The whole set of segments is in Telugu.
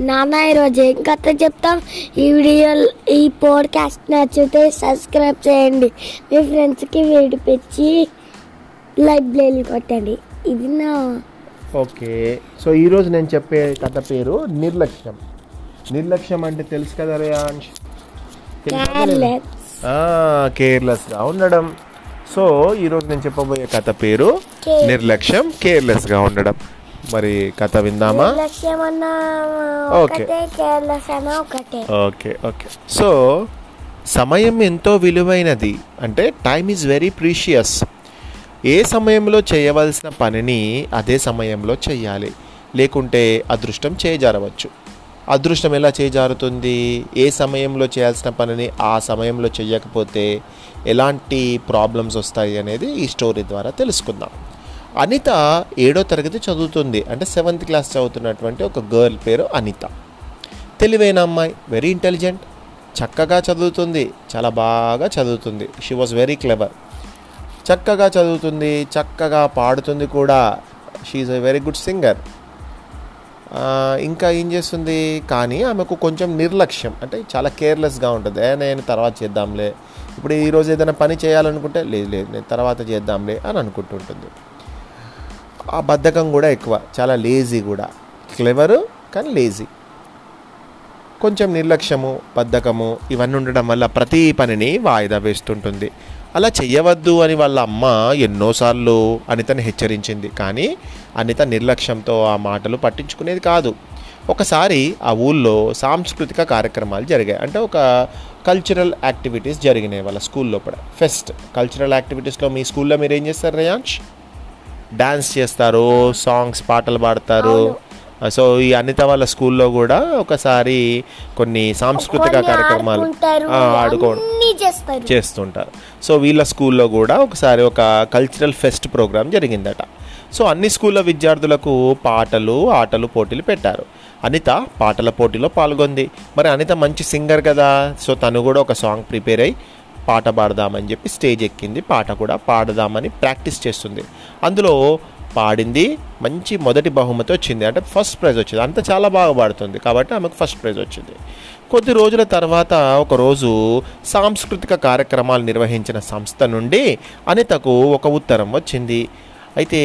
నాన్న ఈరోజు ఏం కథ చెప్తాం? ఈ వీడియో ఈ పోడ్కాస్ట్ నచ్చితే సబ్స్క్రైబ్ చేయండి. మీ ఫ్రెండ్స్కి విడిపించి లైక్ బ్లేలు కొట్టండి. ఇది నా ఓకే. సో ఈరోజు నేను చెప్పే కథ పేరు నిర్లక్ష్యం. నిర్లక్ష్యం అంటే తెలుసు కదా రేయాంష్ కేర్లెస్గా ఉండడం. సో ఈరోజు నేను చెప్పబోయే కథ పేరు నిర్లక్ష్యం కేర్లెస్గా ఉండడం. మరి కథ విందామా? ఒకటే ఓకే ఓకే. సో సమయం ఎంతో విలువైనది. అంటే టైం ఈజ్ వెరీ ప్రీషియస్ ఏ సమయంలో చేయవలసిన పనిని అదే సమయంలో చేయాలి లేకుంటే అదృష్టం చేజారవచ్చు. అదృష్టం ఎలా చేజారుతుంది? ఏ సమయంలో చేయాల్సిన పనిని ఆ సమయంలో చేయకపోతే ఎలాంటి ప్రాబ్లమ్స్ వస్తాయి అనేది ఈ స్టోరీ ద్వారా తెలుసుకుందాం. అనిత ఏడో తరగతి చదువుతుంది. అంటే సెవెంత్ క్లాస్ చదువుతున్నటువంటి ఒక గర్ల్ పేరు అనిత. తెలివైన అమ్మాయి వెరీ ఇంటెలిజెంట్ చక్కగా చదువుతుంది. చాలా బాగా చదువుతుంది. షీ వాజ్ వెరీ క్లెవర్ చక్కగా చదువుతుంది చక్కగా పాడుతుంది కూడా. She's a very good singer ఇంకా ఏం చేస్తుంది? కానీ ఆమెకు కొంచెం నిర్లక్ష్యం. అంటే చాలా కేర్లెస్గా ఉంటుంది. ఏ నేను తర్వాత చేద్దాంలే. ఇప్పుడు ఈరోజు ఏదైనా పని చేయాలనుకుంటే లేదు లేదు నేను తర్వాత చేద్దాంలే అని అనుకుంటుంటుంది. ఆ బద్ధకం కూడా ఎక్కువ. చాలా లేజీ కూడా. క్లెవరు కానీ లేజీ కొంచెం నిర్లక్ష్యము బద్ధకము ఇవన్నీ ఉండడం వల్ల ప్రతి పనిని వాయిదా వేస్తుంటుంది. అలా చేయవద్దు అని వాళ్ళ అమ్మ ఎన్నోసార్లు అనితని హెచ్చరించింది. కానీ అనిత నిర్లక్ష్యంతో ఆ మాటలు పట్టించుకునేది కాదు. ఒకసారి ఆ ఊళ్ళో సాంస్కృతిక కార్యక్రమాలు జరిగాయి. అంటే ఒక కల్చరల్ యాక్టివిటీస్ జరిగినాయి వాళ్ళ స్కూల్ లోపల. ఫెస్ట్ కల్చరల్ యాక్టివిటీస్లో మీ స్కూల్లో మీరు ఏం చేస్తారు రేయాంష్ డాన్స్ చేస్తారు సాంగ్స్ పాటలు పాడతారు. సో ఈ అనిత వాళ్ళ స్కూల్లో కూడా ఒకసారి కొన్ని సాంస్కృతిక కార్యక్రమాలు ఆడుకుంటారు, ఆ, ఆడుకో అన్నీ చేస్తారు. చేస్తుంటారు. సో వీళ్ళ స్కూల్లో కూడా ఒకసారి ఒక కల్చరల్ ఫెస్ట్ ప్రోగ్రామ్ జరిగిందట. సో అన్ని స్కూళ్ళ విద్యార్థులకు పాటలు ఆటలు పోటీలు పెట్టారు. అనిత పాటల పోటీలో పాల్గొంది. మరి అనిత మంచి సింగర్ కదా. సో తను కూడా ఒక సాంగ్ ప్రిపేర్ అయ్యి పాట పాడదామని చెప్పి స్టేజ్ ఎక్కింది. పాట కూడా పాడదామని ప్రాక్టీస్ చేస్తుంది. అందులో పాడింది మంచి మొదటి బహుమతి వచ్చింది. అంటే ఫస్ట్ ప్రైజ్ వచ్చింది. అంత చాలా బాగా పాడుతుంది కాబట్టి ఆమెకు ఫస్ట్ ప్రైజ్ వచ్చింది. కొద్ది రోజుల తర్వాత ఒకరోజు సాంస్కృతిక కార్యక్రమాలు నిర్వహించిన సంస్థ నుండి అనితకు ఒక ఉత్తరం వచ్చింది. అయితే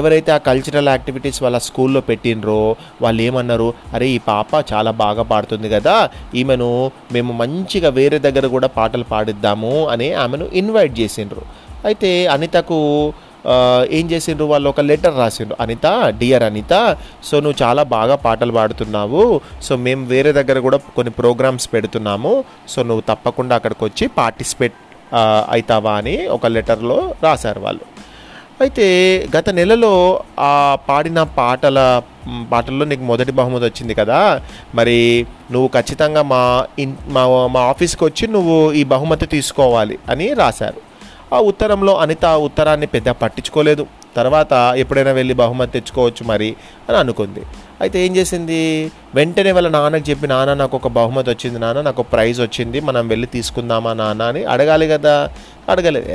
ఎవరైతే ఆ కల్చరల్ యాక్టివిటీస్ వాళ్ళ స్కూల్లో పెట్టినరో వాళ్ళు ఏమన్నారు అరే ఈ పాప చాలా బాగా పాడుతుంది కదా ఈమెను మేము మంచిగా వేరే దగ్గర కూడా పాటలు పాడిద్దాము అని ఆమెను ఇన్వైట్ చేసిండ్రు. అయితే అనితకు ఏం చేసిండ్రు? వాళ్ళు ఒక లెటర్ రాసిండ్రు. అనిత డియర్ అనిత సో నువ్వు చాలా బాగా పాటలు పాడుతున్నావు. సో మేము వేరే దగ్గర కూడా కొన్ని ప్రోగ్రామ్స్ పెడుతున్నాము. సో నువ్వు తప్పకుండా అక్కడికి వచ్చి పార్టిసిపేట్ అవుతావా అని ఒక లెటర్లో రాశారు వాళ్ళు. అయితే గత నెలలో ఆ పాడిన పాటల పాటల్లో నీకు మొదటి బహుమతి వచ్చింది కదా? మరి నువ్వు ఖచ్చితంగా మా ఇన్ మా మా ఆఫీస్కి వచ్చి నువ్వు ఈ బహుమతి తీసుకోవాలి అని రాశారు. ఆ ఉత్తరంలో అనిత ఉత్తరాన్ని పెద్ద పట్టించుకోలేదు. తర్వాత ఎప్పుడైనా వెళ్ళి బహుమతి తెచ్చుకోవచ్చు మరి అని అనుకుంది. అయితే ఏం చేసింది? వెంటనే వాళ్ళ నాన్నకి చెప్పి నాన్న నాకు ఒక బహుమతి వచ్చింది నాన్న నాకు ప్రైజ్ వచ్చింది మనం వెళ్ళి తీసుకుందామా నాన్న? అని అడగాలి కదా? అడగలేదు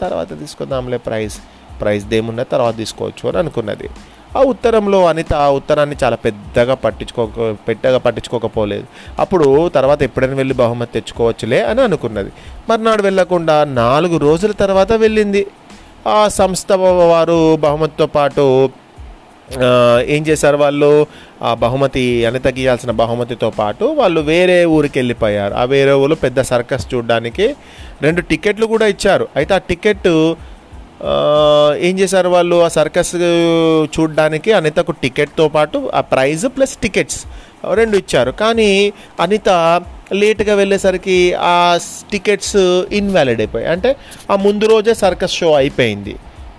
తర్వాత తీసుకుందాంలే ప్రైజ్. ప్రైజ్ దేమున్నా తర్వాత తీసుకోవచ్చు అని అనుకున్నది. ఆ ఉత్తరంలో అనిత ఆ ఉత్తరాన్ని చాలా పెద్దగా పట్టించుకోక పెద్దగా పట్టించుకోకపోలేదు. అప్పుడు తర్వాత ఎప్పుడైనా వెళ్ళి బహుమతి తెచ్చుకోవచ్చులే అని అనుకున్నది. మర్నాడు వెళ్ళకుండా నాలుగు రోజుల తర్వాత వెళ్ళింది. ఆ సంస్థ వారు బహుమతితో పాటు ఏం చేశారు వాళ్ళు? ఆ బహుమతి అనితకి ఇవ్వాల్సిన బహుమతితో పాటు వాళ్ళు వేరే ఊరికి వెళ్ళిపోయారు. ఆ వేరే ఊరు పెద్ద సర్కస్ చూడడానికి రెండు టికెట్లు కూడా ఇచ్చారు. అయితే ఆ టికెట్ ఏం చేశారు వాళ్ళు? ఆ సర్కస్ చూడడానికి అనితకు టికెట్తో పాటు ఆ ప్రైజ్ ప్లస్ టికెట్స్ రెండు ఇచ్చారు. కానీ అనిత లేట్గా వెళ్ళేసరికి ఆ టికెట్స్ ఇన్వాలిడ్ అయిపోయాయి. అంటే ఆ ముందు రోజే సర్కస్ షో అయిపోయింది.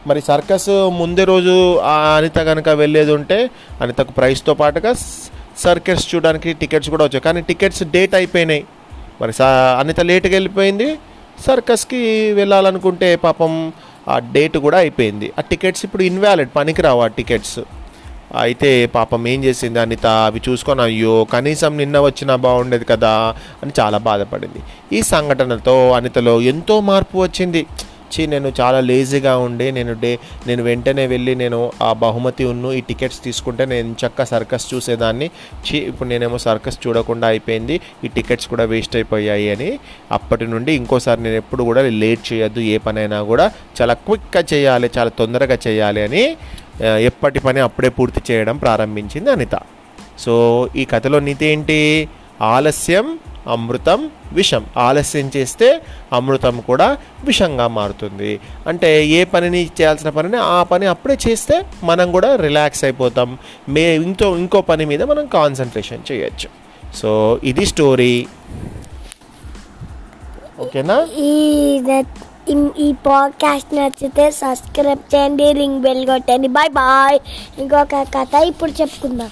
మరి సర్కస్ ముందే రోజు ఆ అనిత కనుక వెళ్ళేది ఉంటే అనితకు ప్రైస్తో పాటుగా సర్కస్ చూడడానికి టికెట్స్ కూడా వచ్చాయి. కానీ టికెట్స్ డేట్ అయిపోయినాయి. మరి సా అనిత లేట్గా వెళ్ళిపోయింది. సర్కస్కి వెళ్ళాలనుకుంటే పాపం ఆ డేట్ కూడా అయిపోయింది. ఆ టికెట్స్ ఇప్పుడు ఇన్వాలిడ్ పనికిరావు ఆ టికెట్స్. అయితే పాపం ఏం చేసింది అనిత? అవి చూసుకొని అయ్యో కనీసం నిన్న వచ్చినా బాగుండేది కదా అని చాలా బాధపడింది. ఈ సంఘటనతో అనితలో ఎంతో మార్పు వచ్చింది. వచ్చి నేను చాలా లేజీగా ఉండి నేను డే నేను వెంటనే వెళ్ళి నేను ఆ బహుమతి ఉన్ను ఈ టికెట్స్ తీసుకుంటే నేను చక్క సర్కస్ చూసేదాన్ని. చీ ఇప్పుడు నేనేమో సర్కస్ చూడకుండా అయిపోయింది ఈ టికెట్స్ కూడా వేస్ట్ అయిపోయాయి అని అప్పటి నుండి ఇంకోసారి నేను ఎప్పుడు కూడా లేట్ చేయొద్దు ఏ పనైనా కూడా చాలా క్విక్గా చేయాలి చాలా తొందరగా చేయాలి అని ఎప్పటి పని అప్పుడే పూర్తి చేయడం ప్రారంభించింది అనిత. సో ఈ కథలో నీతి ఏంటి? ఆలస్యం అమృతం విషం. ఆలస్యం చేస్తే అమృతం కూడా విషంగా మారుతుంది. అంటే ఏ పనిని చేయాల్సిన పనిని ఆ పని అప్పుడే చేస్తే మనం కూడా రిలాక్స్ అయిపోతాం. మే ఇంకో ఇంకో పని మీద మనం కాన్సన్ట్రేషన్ చేయొచ్చు. సో ఇది స్టోరీ. ఓకేనా? ఈ పాడ్కాస్ట్ నచ్చితే సబ్స్క్రైబ్ చేయండి రింగ్ బెల్ కొట్టండి. బాయ్ బాయ్ ఇంకొక కథ ఇప్పుడు చెప్పుకుందాం.